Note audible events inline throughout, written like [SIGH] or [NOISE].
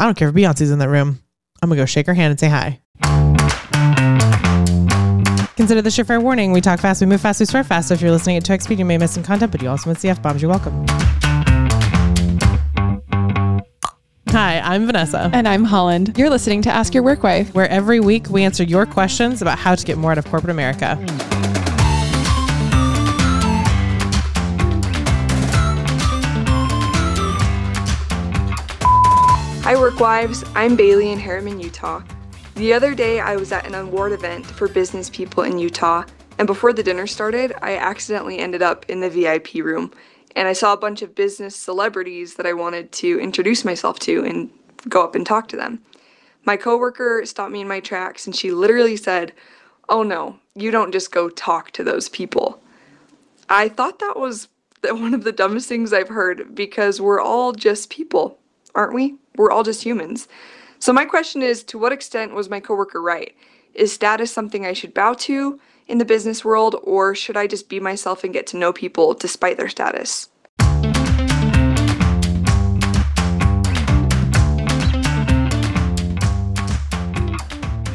I don't care if Beyonce's in that room. I'm gonna go shake her hand and say hi. Consider this your fair warning. We talk fast, we move fast, we swear fast. So if you're listening at 2x speed, you may miss some content, but you also miss the F bombs. You're welcome. Hi, I'm Vanessa, And I'm Holland. You're listening to Ask Your Work Wife. where every week we answer your questions about how to get more out of corporate America. Hi, Work Wives. I'm Bailey in Harriman, Utah. The other day, I was at an award event for business people in Utah, and before the dinner started, I accidentally ended up in the VIP room, and I saw a bunch of business celebrities that I wanted to introduce myself to and go up and talk to them. My coworker stopped me in my tracks, and she literally said, "Oh no, you don't just go talk to those people." I thought that was [LAUGHS] one of the dumbest things I've heard because we're all just people, aren't we? We're all just humans. So my question is to what extent was my coworker right? Is status something I should bow to in the business world or should I just be myself and get to know people despite their status?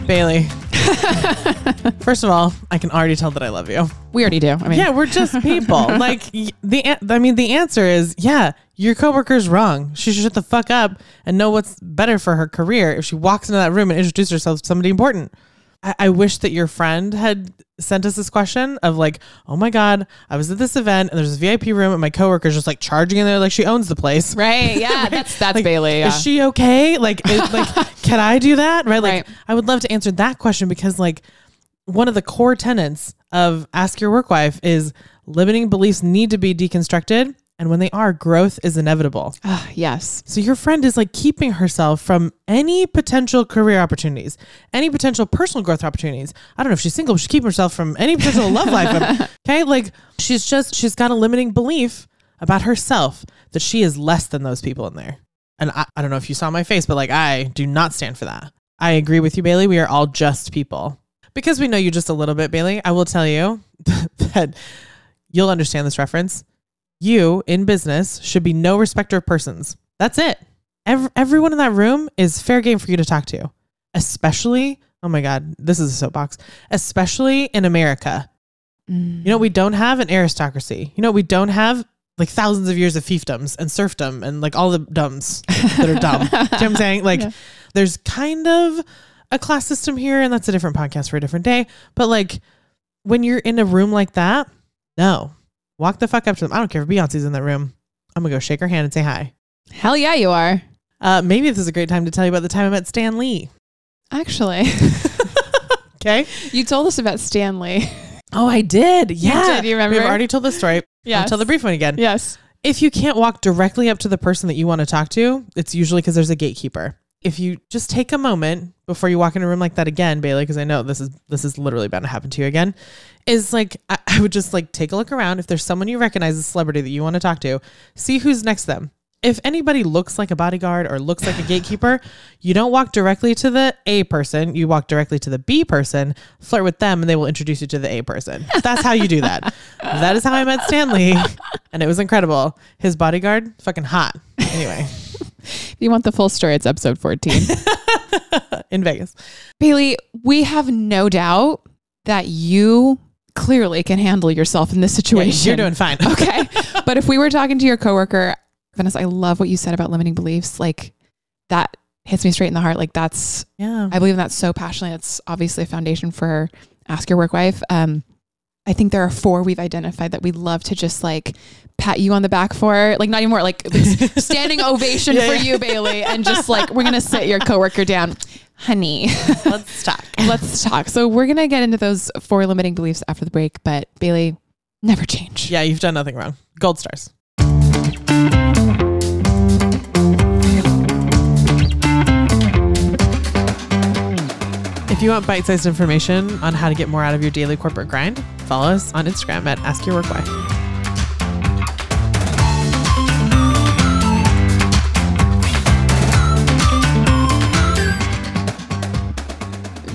Bailey. [LAUGHS] First of all, I can already tell that I love you. We already do. I mean, Yeah, we're just [LAUGHS] people. like the, an- I mean, the answer is yeah. Your coworker's wrong. She should shut the fuck up and know what's better for her career. If she walks into that room and introduces herself to somebody important, I, I wish that your friend had sent us this question of like, oh my god, I was at this event and there's a VIP room and my coworker's just like charging in there like she owns the place. right. Yeah, [LAUGHS] that's that's Like, Bailey. Yeah. Is she okay? Like, [LAUGHS] like, can I do that? Right? Like, Right. I would love to answer that question because, like, one of the core tenets of Ask Your Work Wife is limiting beliefs need to be deconstructed, and when they are, growth is inevitable. Ah, yes. So your friend is like keeping herself from any potential career opportunities, any potential personal growth opportunities. I don't know if she's single, but she's keeping herself from any potential love life. [LAUGHS] Okay, like she's just she's got a limiting belief about herself that she is less than those people in there. And I, I don't know if you saw my face, but like I do not stand for that. I agree with you, Bailey. We are all just people. Because we know you just a little bit, Bailey, I will tell you [LAUGHS] that you'll understand this reference. You in business should be no respecter of persons. That's it. Every, everyone in that room is fair game for you to talk to, especially, oh my God, this is a soapbox, especially in America. You know, we mm. don't have an aristocracy. You know, we don't have like thousands of years of fiefdoms and serfdom and like all the dumbs that are dumb. Do you know what I'm saying? [LAUGHS] Like, Yeah. there's kind of a class system here, and that's a different podcast for a different day. But like, when you're in a room like that, no, walk the fuck up to them. I don't care if Beyonce's in that room. I'm gonna go shake her hand and say hi. Hell yeah, you are. Uh, maybe this is a great time to tell you about the time I met Stan Lee. Actually, [LAUGHS] Okay. you told us about Stan Lee. Oh, I did. Yeah. did, you remember? We've already told the story. I'll tell the brief one again. yes. If you can't walk directly up to the person that you want to talk to, it's usually because there's a gatekeeper. If you just take a moment before you walk in a room like that again, Bailey, because I know this is this is literally bound to happen to you again, is like I, I would just like take a look around. If there's someone you recognize, a celebrity that you want to talk to, see who's next to them. If anybody looks like a bodyguard or looks like a gatekeeper, you don't walk directly to the A person. You walk directly to the B person, flirt with them, and they will introduce you to the A person. That's how you do that. that is how I met Stan Lee, and it was incredible. His bodyguard, fucking hot. Anyway, If you want the full story, it's episode 14. [LAUGHS] in Vegas. Bailey, we have no doubt that you clearly can handle yourself in this Yeah, situation. you're doing fine. [LAUGHS] okay. but if we were talking to your coworker, Vanessa, I love what you said about limiting beliefs. Like that hits me straight in the heart. Like that's, Yeah. I believe in that so passionately. It's obviously a foundation for Ask Your Work Wife. Um, I think there are four we've identified that we'd love to just like pat you on the back for, like not even more like [LAUGHS] standing ovation Yeah, for yeah. you, Bailey, and just like we're gonna sit your coworker down, honey. [LAUGHS] Let's talk. [LAUGHS] Let's talk. So we're gonna get into those four limiting beliefs after the break, but Bailey, never change. Yeah, you've done nothing wrong. Gold stars. If you want bite sized information on how to get more out of your daily corporate grind, follow us on Instagram at Ask Your Work Wife.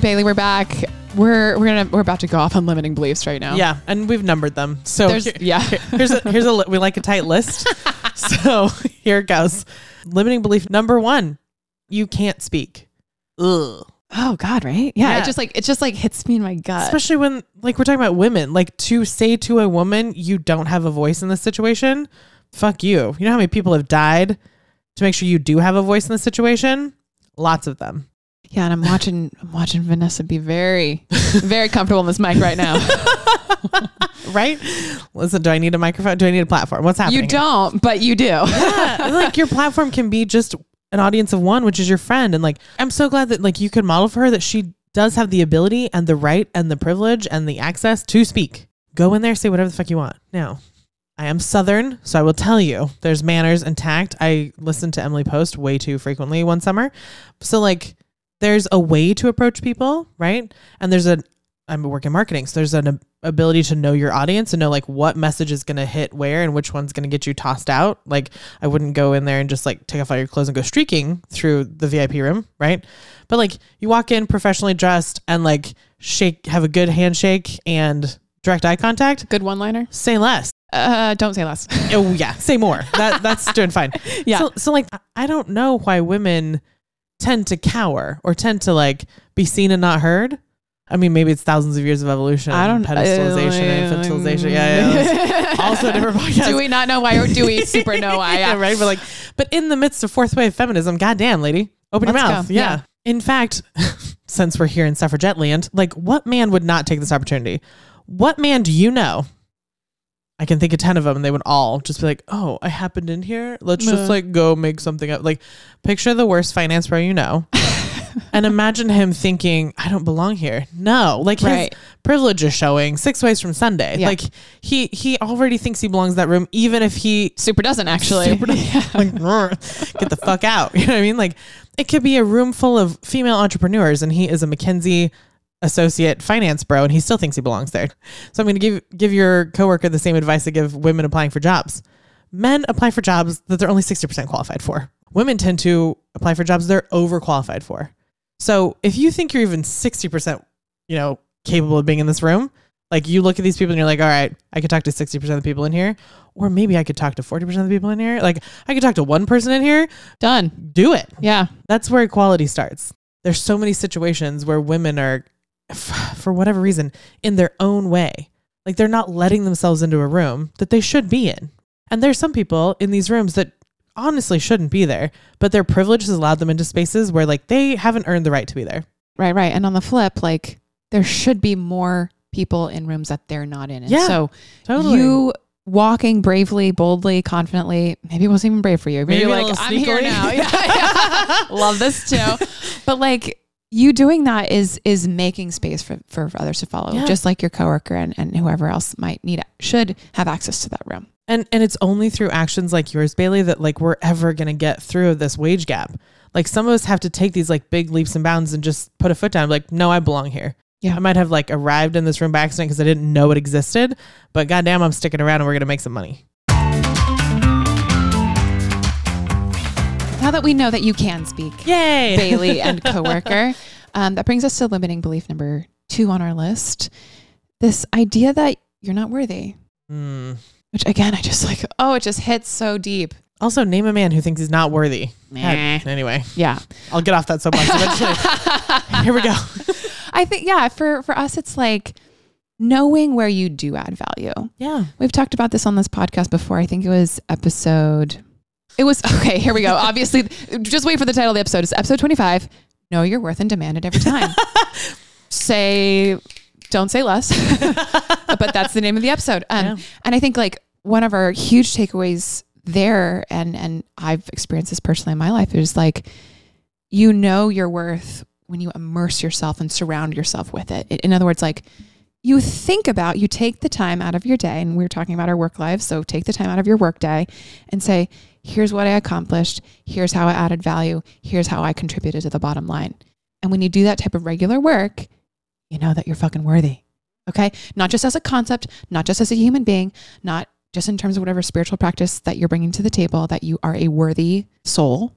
Bailey, we're back. We're we're gonna we're about to go off on limiting beliefs right now. Yeah, and we've numbered them. So There's here- yeah. here's a here's a li- we like a tight list. [LAUGHS] so here it goes. Limiting belief number one: you can't speak. Ugh. Oh God, right? Yeah, Yeah. It just like it just like hits me in my gut. Especially when like we're talking about women. Like to say to a woman you don't have a voice in this situation, fuck you. You know how many people have died to make sure you do have a voice in the situation? Lots of them. Yeah, and I'm watching I'm watching Vanessa be very very comfortable in this mic right now. [LAUGHS] Right? Listen, do I need a microphone? Do I need a platform? What's happening? you don't, but you do. yeah, like your platform can be just an audience of one, which is your friend. And like, I'm so glad that like you could model for her that she does have the ability and the right and the privilege and the access to speak. Go in there, say whatever the fuck you want. Now, I am Southern, so I will tell you there's manners and tact. I listened to Emily Post way too frequently one summer. So like there's a way to approach people, right? And there's a I'm working in marketing, so there's an ability to know your audience and know like what message is going to hit where and which one's going to get you tossed out. Like I wouldn't go in there and just like take off all your clothes and go streaking through the VIP room, right? But like you walk in professionally dressed and like shake, have a good handshake and direct eye contact. Good one liner. Say less. Uh, don't say less. Oh yeah, say more. That that's doing fine. [LAUGHS] Yeah. So, so like I don't know why women tend to cower or tend to like be seen and not heard. I mean, maybe it's thousands of years of evolution. I don't pedestalization, and infantilization. Yeah, yeah. [LAUGHS] also different podcast. do we not know why, or do we [LAUGHS] super know why? yeah, right. But like, but in the midst of fourth wave feminism, goddamn, lady, open your Let's mouth. Yeah. Yeah. In fact, [LAUGHS] since we're here in suffragette land, like, what man would not take this opportunity? What man do you know? I can think of ten of them, and they would all just be like, "Oh, I happened in here. Let's Meh. just like go make something up." Like, picture the worst finance bro you know, [LAUGHS] and imagine him thinking, "I don't belong here." No, like his privilege is showing six ways from Sunday. Yeah. Like he he already thinks he belongs in that room, even if he Super doesn't actually. Super doesn't. [LAUGHS] [LAUGHS] like get the fuck out. You know what I mean? Like it could be a room full of female entrepreneurs, and he is a McKinsey associate finance bro, and he still thinks he belongs there. So I'm going to give give your coworker the same advice I give women applying for jobs. Men apply for jobs that they're only 60% qualified for. Women tend to apply for jobs they're overqualified for. So if you think you're even 60%, you know, capable of being in this room, like you look at these people and you're like, all right, I could talk to 60% of the people in here, or maybe I could talk to 40% of the people in here. Like I could talk to one person in here, Done. do it. Yeah. That's where equality starts. There's so many situations where women are, for whatever reason, in their own way. Like they're not letting themselves into a room that they should be in. And there's some people in these rooms that honestly shouldn't be there, but their privilege has allowed them into spaces where like they haven't earned the right to be there. Right. Right. And on the flip, like there should be more people in rooms that they're not in. And Yeah, So Totally. you walking bravely, boldly, confidently, maybe it wasn't even brave for you. Maybe, Maybe you're like, I'm here now. Yeah, [LAUGHS] yeah. [LAUGHS] Love this too. But like you doing that is is making space for, for others to follow. Yeah. Just like your coworker and, and whoever else might need should have access to that room. And and it's only through actions like yours, Bailey, that like we're ever gonna get through this wage gap. Like some of us have to take these like big leaps and bounds and just put a foot down. Like, no, I belong here. Yeah. I might have like arrived in this room by accident because I didn't know it existed, but goddamn, I'm sticking around and we're gonna make some money. Now that we know that you can speak, Yay, Bailey and [LAUGHS] coworker. Um, that brings us to limiting belief number two on our list. This idea that you're not worthy, Hmm. which again, I just like, oh, it just hits so deep. Also, name a man who thinks he's not worthy. God, Anyway, Yeah. I'll get off that soapbox eventually. [LAUGHS] Here we go. I think, yeah, for, for us, it's like knowing where you do add value. Yeah. We've talked about this on this podcast before. I think it was episode, it was, [LAUGHS] okay, here we go. Obviously, just wait for the title of the episode. It's episode 25 Know Your Worth and Demand It Every Time. [LAUGHS] say, don't say less, [LAUGHS] but that's the name of the episode. Um, Yeah. And I think like one of our huge takeaways there, and and I've experienced this personally in my life, is like you know your worth when you immerse yourself and surround yourself with it. In other words, like you think about, you take the time out of your day, and we're talking about our work lives, so take the time out of your work day and say, here's what I accomplished, here's how I added value, here's how I contributed to the bottom line. And when you do that type of regular work, you know that you're fucking worthy. Okay. Not just as a concept, not just as a human being, not just in terms of whatever spiritual practice that you're bringing to the table, that you are a worthy soul,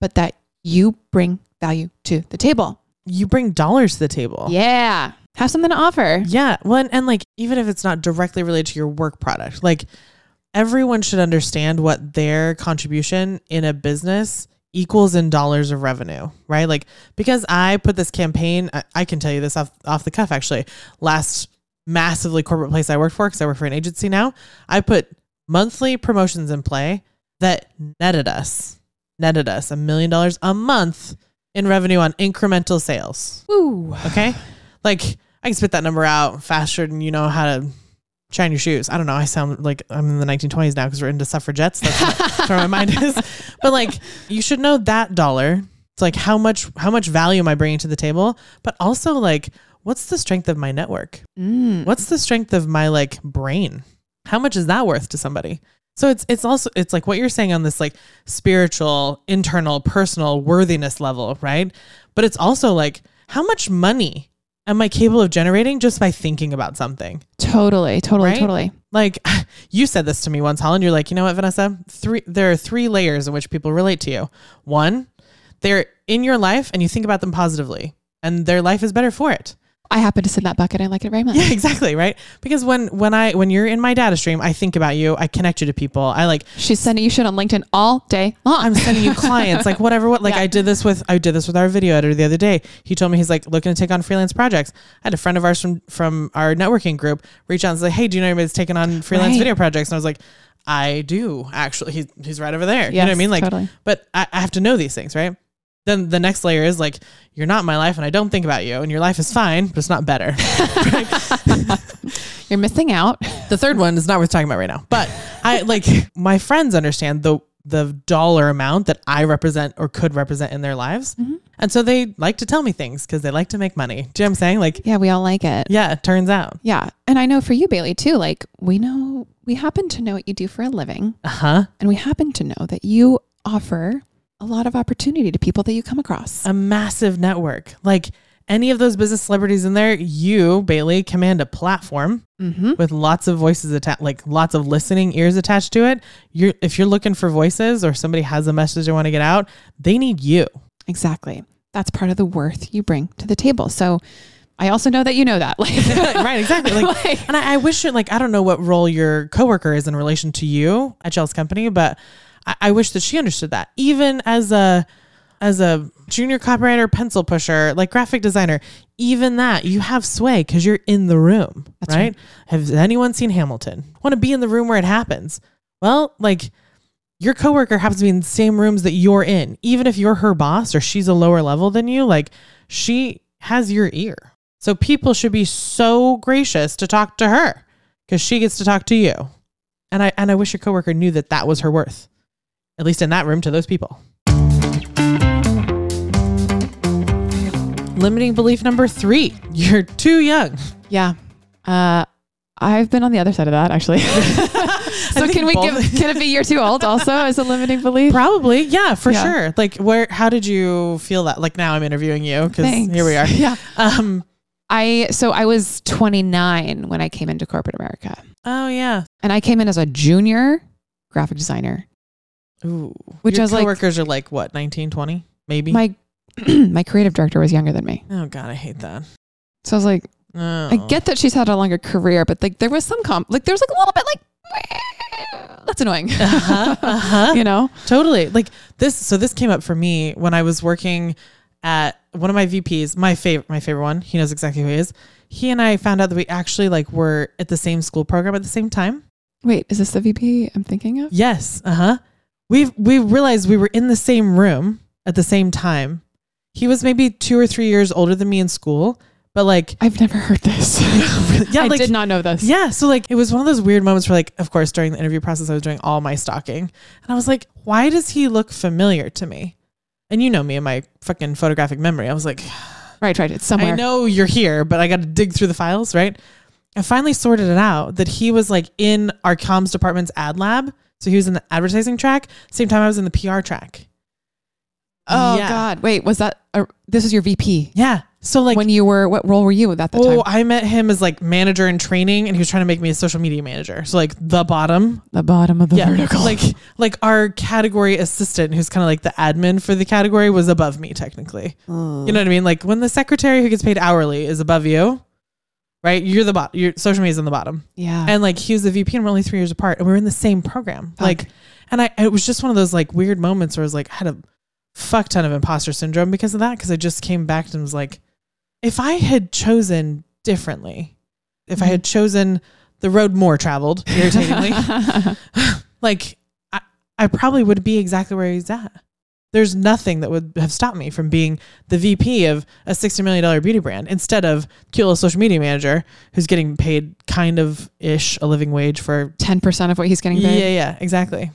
but that you bring value to the table. You bring dollars to the table. Yeah. Have something to offer. Yeah. Well, and, and like, even if it's not directly related to your work product, like everyone should understand what their contribution in a business equals in dollars of revenue, right? Like because I put this campaign, I, I can tell you this off off the cuff actually. Last massively corporate place I worked for, because I work for an agency now, I put monthly promotions in play that netted us, netted us a million dollars a month in revenue on incremental sales. Ooh. Okay. Like I can spit that number out faster than you know how to shine your shoes. I don't know. I sound like I'm in the 1920s now because we're into suffragettes. That's, what, that's [LAUGHS] where my mind is. But like, you should know that dollar. It's like how much how much value am I bringing to the table? But also like, what's the strength of my network? Mm. What's the strength of my like brain? How much is that worth to somebody? So it's it's also it's like what you're saying on this like spiritual, internal, personal worthiness level, right? But it's also like how much money am I capable of generating just by thinking about something? Totally, totally, Right? totally. Like [LAUGHS] you said this to me once, Holland. You're like, you know what, Vanessa? Three there are three layers in which people relate to you. One, they're in your life and you think about them positively, and their life is better for it. I happen to sit in that bucket. I like it very much. [LAUGHS] Yeah, exactly, right? Because when when I when you're in my data stream, I think about you, I connect you to people. I like She's sending you shit on LinkedIn all day long. I'm sending you clients, like whatever. What like [LAUGHS] Yeah. I did this with I did this with our video editor the other day. He told me he's like looking to take on freelance projects. I had a friend of ours from from our networking group reach out and say, "Hey, do you know anybody that's taking on freelance Right. video projects?" And I was like, "I do actually. He's he's right over there. you know what I mean? Like, totally. but I, I have to know these things, right?" Then the next layer is like, you're not in my life, and I don't think about you, and your life is fine, but it's not better. [LAUGHS] You're missing out. The third one is not worth talking about right now. But I like [LAUGHS] my friends understand the the dollar amount that I represent or could represent in their lives. And so they like to tell me things because they like to make money. Do you know what I'm saying? Like, Yeah, we all like it. yeah, it turns out. Yeah. And I know for you, Bailey, too, like we know, we happen to know what you do for a living. Uh huh. And we happen to know that you offer a lot of opportunity to people that you come across. A massive network. Like any of those business celebrities in there, you, Bailey, command a platform mm-hmm. with lots of voices attached, like lots of listening ears attached to it. You're if you're looking for voices or somebody has a message they want to get out, they need you. Exactly. That's part of the worth you bring to the table. So I also know that you know that. [LAUGHS] Like, [LAUGHS] right, exactly. Like, [LAUGHS] Like- and I, I wish it like I don't know what role your coworker is in relation to you at Jell's company, but I, I wish that she understood that. Even as a as a junior copywriter, pencil pusher, like graphic designer, even that you have sway because you're in the room, That's right? right. Has anyone seen Hamilton? Want to be in the room where it happens? Well, like your coworker happens to be in the same rooms that you're in, even if you're her boss or she's a lower level than you, like she has your ear. So people should be so gracious to talk to her because she gets to talk to you. And I and I wish your coworker knew that that was her worth, at least in that room to those people. Limiting belief number three: [LAUGHS] You're too young. yeah. Uh, I've been on the other side of that actually. [LAUGHS] [LAUGHS] so can we both- give, can it be you're too old also as a limiting belief? Probably, yeah, for Yeah. sure. Like, where? How did you feel that? Like now, I'm interviewing you because here we are. Yeah. Um. I, so I was 29 when I came into corporate America Oh yeah. and I came in as a junior graphic designer. Ooh. Which Your I was like- coworkers are like what, 19, 20? maybe. My, [CLEARS THROAT] my creative director was younger than me. oh god, I hate that. So I was like, Oh. I get that she's had a longer career, but like there was some comp, like there was like a little bit like, [LAUGHS] that's annoying. Uh-huh, uh-huh. [LAUGHS] you know? Totally. Like this so this came up for me when I was working at one of my VPs, my favorite my favorite one. He knows exactly who he is. He and I found out that we actually like were at the same school program at the same time. Wait, is this the VP I'm thinking of? Yes. Uh-huh. We've we realized we were in the same room at the same time. He was maybe two or three years older than me in school, but like I've never heard this. [LAUGHS] yeah, I like did not know this. Yeah. So like it was one of those weird moments where like, of course, during the interview process, I was doing all my stalking. And I was like, why does he look familiar to me? And you know me and my fucking photographic memory. I was like, Right, right. It's somewhere. I know you're here, but I got to dig through the files, right? I finally sorted it out that he was like in our comms department's ad lab. So he was in the advertising track. Same time I was in the PR track. Oh Yeah. God! Wait, was that? A, this is your VP Yeah. So like when you were? What role were you at that time? Oh, time? I met him as like manager in training, and he was trying to make me a social media manager. So like the bottom, The bottom of the vertical. Like like our category assistant, who's kind of like the admin for the category, was above me technically. Oh. You know what I mean? Like when the secretary who gets paid hourly is above you, right? You're the bottom. Your social media's on the bottom, yeah. and like he was the VP, and we're only three years apart, and we are in the same program. Like, and I it was just one of those like weird moments where I was like, I had a fuck ton of imposter syndrome because of that. Cause I just came back and was like, if I had chosen differently, if I mm-hmm. had chosen the road more traveled, [LAUGHS] irritatingly, [LAUGHS] like I, I probably would be exactly where he's at. There's nothing that would have stopped me from being the VP of a $60 million beauty brand instead of cute little social media manager who's getting paid kind of ish a living wage for. 10% of what he's getting paid. yeah, yeah, exactly.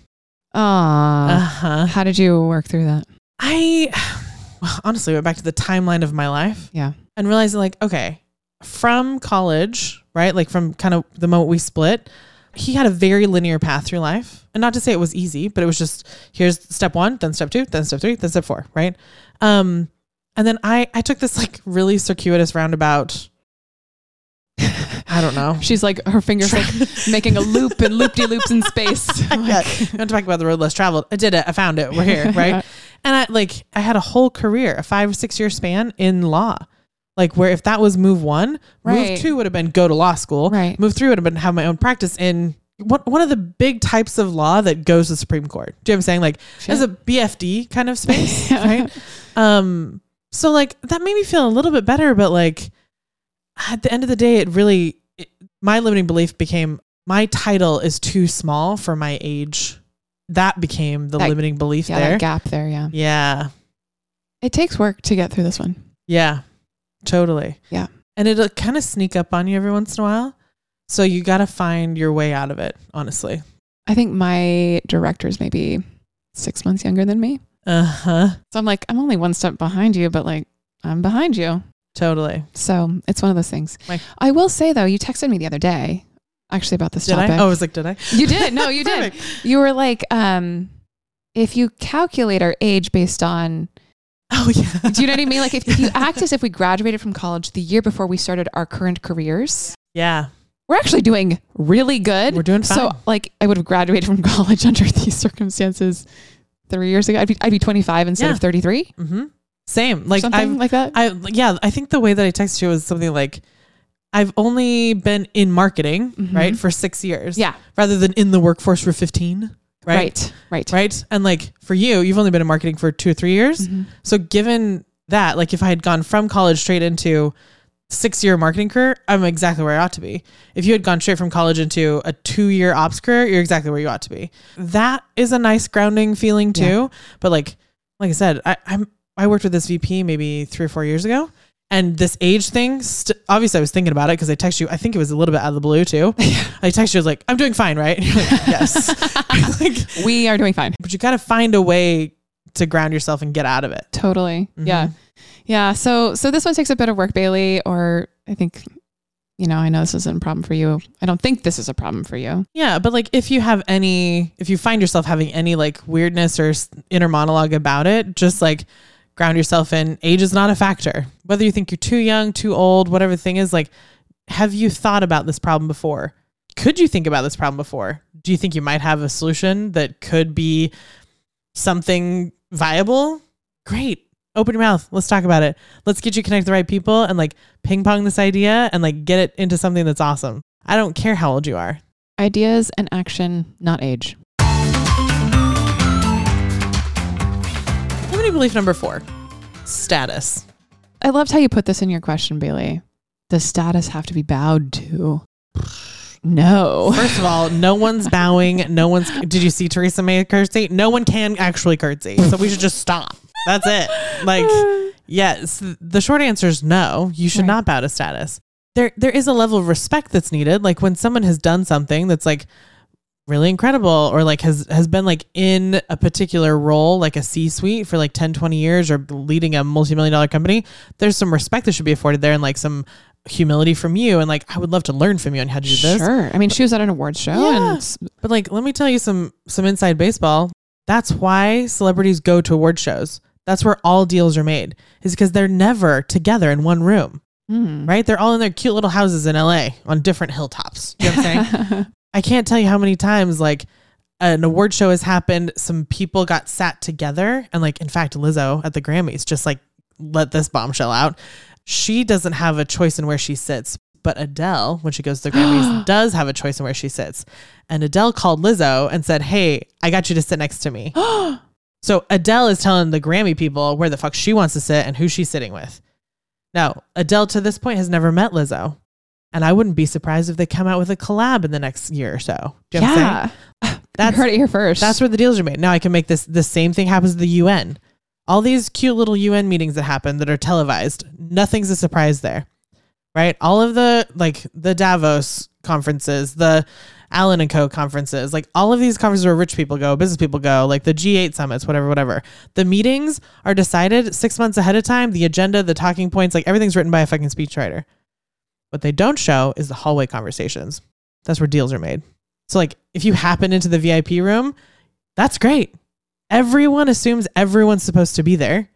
Aw. Uh huh. How did you work through that? I well, [SIGHS] honestly went back to the timeline of my life Yeah. and realizing like, okay, from college, right? Like from kind of the moment we split, he had a very linear path through life. And not to say it was easy, but it was just here's step one, then step two, then step three, then step four, right? Um, and then I I took this like really circuitous roundabout. I don't know. [LAUGHS] She's like, her fingers like [LAUGHS] making a loop and loop de loops in space. I'm not talking about the road less traveled. I did it. I found it. We're here, [LAUGHS] right? and I like I had a whole career, a five or six year span in law. Like where if that was move one, Right. move two would have been go to law school. Right. Move three would have been have my own practice in one one of the big types of law that goes to the Supreme Court. Do you know what I'm saying? Like as a BFD kind of space, [LAUGHS] right? Um, so like that made me feel a little bit better, but like at the end of the day, it really it, my limiting belief became my title is too small for my age. That became the That- limiting belief Yeah, there. that gap there. Yeah. Yeah, It takes work to get through this one. yeah, totally. Yeah. and it'll kind of sneak up on you every once in a while. So you got to find your way out of it. Honestly. I think my director's maybe six months younger than me. Uh huh. So I'm like, I'm only one step behind you, but like, I'm behind you. Totally. So it's one of those things. Like- I will say though, you texted me the other day, actually about this Did topic. I? Oh, I was like, did I? You did. No, you [LAUGHS] did. You were like, um, if you calculate our age based on, Oh yeah. do you know what I mean? Like if, if you [LAUGHS] act as if we graduated from college the year before we started our current careers, yeah. we're actually doing really good. We're doing So like I would have graduated from [LAUGHS] college under these circumstances three years ago. I'd be, I'd be 25 instead Yeah. of 33. Mm-hmm. Same. Like something I've like that. I yeah, I think the way that I texted you was something like I've only been in marketing, Mhm. right, for 6 years. yeah. Rather than in the workforce for 15, right? Right. Right. Right? And like for you, you've only been in marketing for 2 or 3 years. Mhm. So given that, like if I had gone from college straight into 6-year marketing career, I'm exactly where I ought to be. If you had gone straight from college into a 2-year ops career, you're exactly where you ought to be. That is a nice grounding feeling too. Yeah. But like like I said, I, I'm I worked with this VP maybe three or four years ago, and this age thing. St- obviously, I was thinking about it because I texted you. I think it was a little bit out of the blue too. [LAUGHS] I texted you I was like, "I'm doing fine, right?" Like, [LAUGHS] yes. [LAUGHS] like, We are doing fine. but you got to find a way to ground yourself and get out of it. Totally. Mhm. Yeah. Yeah. So so this one takes a bit of work, Bailey, or I think, you know, I know this isn't a problem for you. I don't think this is a problem for you. Yeah, but like if you have any, if you find yourself having any like weirdness or inner monologue about it, just like ground yourself in. Age is not a factor. Whether you think you're too young, too old, whatever the thing is, like, have you thought about this problem before? Could you think about this problem before? Do you think you might have a solution that could be something viable? Great. Open your mouth. Let's talk about it. Let's get you connect the right people and like ping pong this idea and like get it into something that's awesome. I don't care how old you are. Ideas and action, not age. Limiting belief number four status. I loved how you put this in your question, Bailey. Does status have to be bowed to? No. First of all, no one's bowing. No one's. Did you see Theresa May curtsy? No one can actually curtsy. So we should just stop. That's it. Like, yes. The short answer is no. You should Right. not bow to status. There, there is a level of respect that's needed. Like when someone has done something that's like really incredible or like has has been like in a particular role like a c-suite for like 10 20 years or leading a multi-million dollar company there's some respect that should be afforded there and like some humility from you and like i would love to learn from you on how to do this Sure. I mean, she was at an awards show Yeah. and but like, let me tell you some some inside baseball. That's why celebrities go to award shows. That's where all deals are made. Is because they're never together in one room, Hmm. right? They're all in their cute little houses in LA on different hilltops. You know what I'm saying? [LAUGHS] I can't tell you how many times like an award show has happened. Some people got sat together, and like, in fact, Lizzo at the Grammys just like let this bombshell out. She doesn't have a choice in where she sits, but Adele, when she goes to the [GASPS] Grammys, does have a choice in where she sits. And Adele called Lizzo and said, "Hey, I got you to sit next to me." [GASPS] So Adele is telling the Grammy people where the fuck she wants to sit and who she's sitting with. Now, Adele to this point has never met Lizzo. And I wouldn't be surprised if they come out with a collab in the next year or so. Do you know yeah. [SIGHS] That's you heard it here first. that's where the deals are made. Now I can make this the same thing happens at the UN. All these cute little UN meetings that happen that are televised, nothing's a surprise there. Right? All of the like the Davos conferences, the Allen and Co conferences, like all of these conferences where rich people go, business people go, like the G8 summits, whatever, whatever. The meetings are decided six months ahead of time. The agenda, the talking points, like everything's written by a fucking speechwriter. What they don't show is the hallway conversations. That's where deals are made. So, like, if you happen into the VIP room, that's great. Everyone assumes everyone's supposed to be there.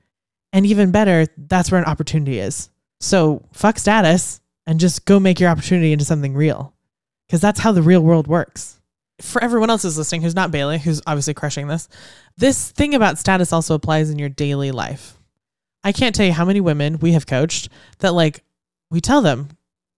And even better, that's where an opportunity is. So, fuck status and just go make your opportunity into something real. Because that's how the real world works. For everyone else who's listening who's not Bailey, who's obviously crushing this, this thing about status also applies in your daily life. I can't tell you how many women we have coached that, like, we tell them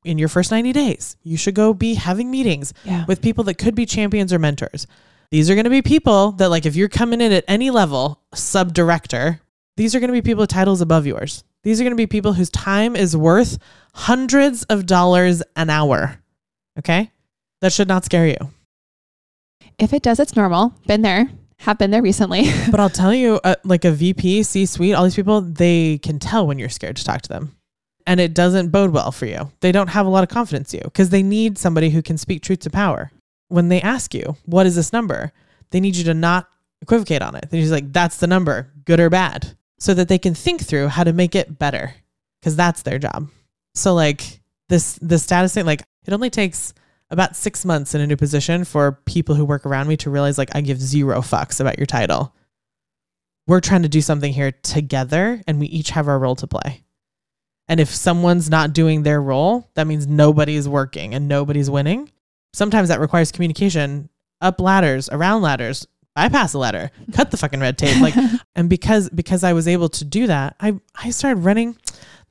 in your first 90 days, you should go be having meetings yeah. with people that could be champions or mentors. These are going to be people that, like, if you're coming in at any level, sub director, these are going to be people with titles above yours. These are going to be people whose time is worth hundreds of dollars an hour. Okay. That should not scare you. if it does, it's normal. Been there. Have been there recently. [LAUGHS] But I'll tell you, uh, like a VP, C suite, all these people, they can tell when you're scared to talk to them. And it doesn't bode well for you. They don't have a lot of confidence in you because they need somebody who can speak truth to power. When they ask you, what is this number? They need you to not equivocate on it. They're just like, that's the number, good or bad, so that they can think through how to make it better because that's their job. So, like, this, the status thing, like, it only takes about six months in a new position for people who work around me to realize, like, I give zero fucks about your title. We're trying to do something here together and we each have our role to play. And if someone's not doing their role, that means nobody's working and nobody's winning. Sometimes that requires communication up ladders, around ladders, bypass a ladder, cut the fucking red tape. Like, [LAUGHS] and because because I was able to do that, I I started running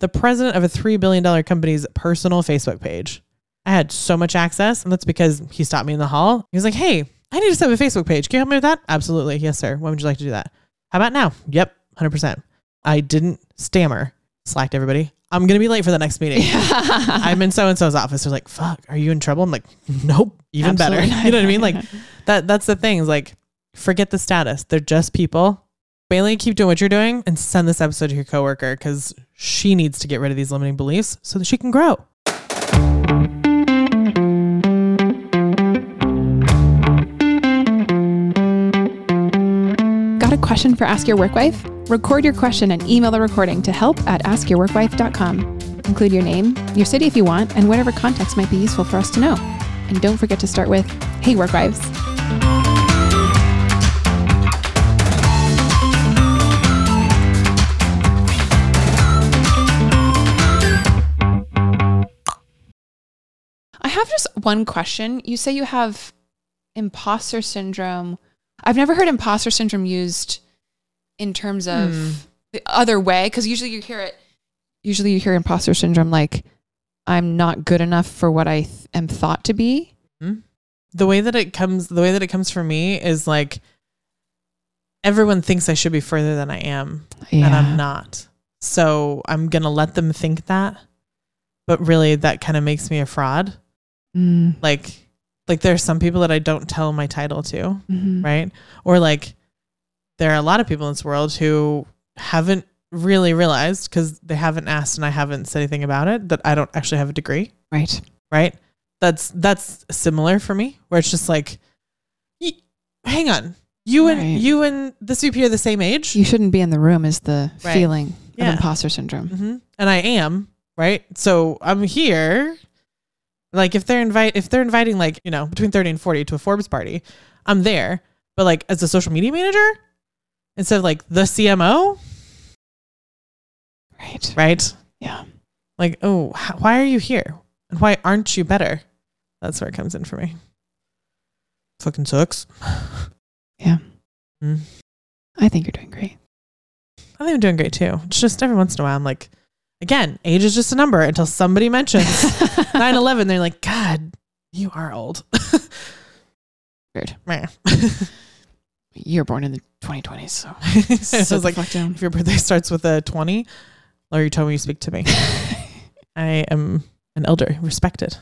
the president of a three billion dollar company's personal Facebook page. I had so much access, and that's because he stopped me in the hall. He was like, "Hey, I need to set up a Facebook page. Can you help me with that?" Absolutely, yes, sir. When would you like to do that? How about now? Yep, hundred percent. I didn't stammer. Slacked everybody. I'm gonna be late for the next meeting. [LAUGHS] I'm in so and so's office. They're like, "Fuck, are you in trouble?" I'm like, "Nope, even better." Absolutely [LAUGHS] You know what I mean? Like that. That's the thing. Is like, forget the status. They're just people. Bailey, keep doing what you're doing and send this episode to your coworker because she needs to get rid of these limiting beliefs so that she can grow. Got a question for Ask Your Work Wife? Record your question and email the recording to help at askyourworkwife.com. Include your name, your city if you want, and whatever context might be useful for us to know. And don't forget to start with, Hey, Work Wives. I have just one question. You say you have imposter syndrome. I've never heard imposter syndrome used in terms of Hmm. the other way because usually you hear it. Usually you hear imposter syndrome like I'm not good enough for what I th- am thought to be. The way that it comes, the way that it comes for me is like everyone thinks I should be further than I am, and I'm not. So I'm gonna let them think that, but really that kind of makes me a fraud. Mm, Like, like there are some people that I don't tell my title to, mhm. right? Or like there are a lot of people in this world who haven't really realized because they haven't asked and I haven't said anything about it that I don't actually have a degree, Right. right? That's that's similar for me, where it's just like, y- hang on, you Right. and you and this VP are the same age, You shouldn't be in the room is the Right. feeling Yeah. of imposter syndrome. hmm and I am right. So I'm here. Like if they're invite if they're inviting like you know between thirty and forty to a Forbes party, I'm there. But like as a social media manager, instead of like the CMO, Right. right? Yeah. Like oh, h- why are you here? And why aren't you better? That's where it comes in for me. Fucking sucks. [LAUGHS] Yeah. Hmm. I think you're doing great. I think I'm doing great too. It's just every once in a while I'm like, again, age is just a number until somebody mentions [LAUGHS] 9 11. They're like, God, you are old. [LAUGHS] Weird. You're born in the 2020s, so I sit was the like, if your birthday starts with a 20, or you told me you speak to me. [LAUGHS] I am an elder, respected.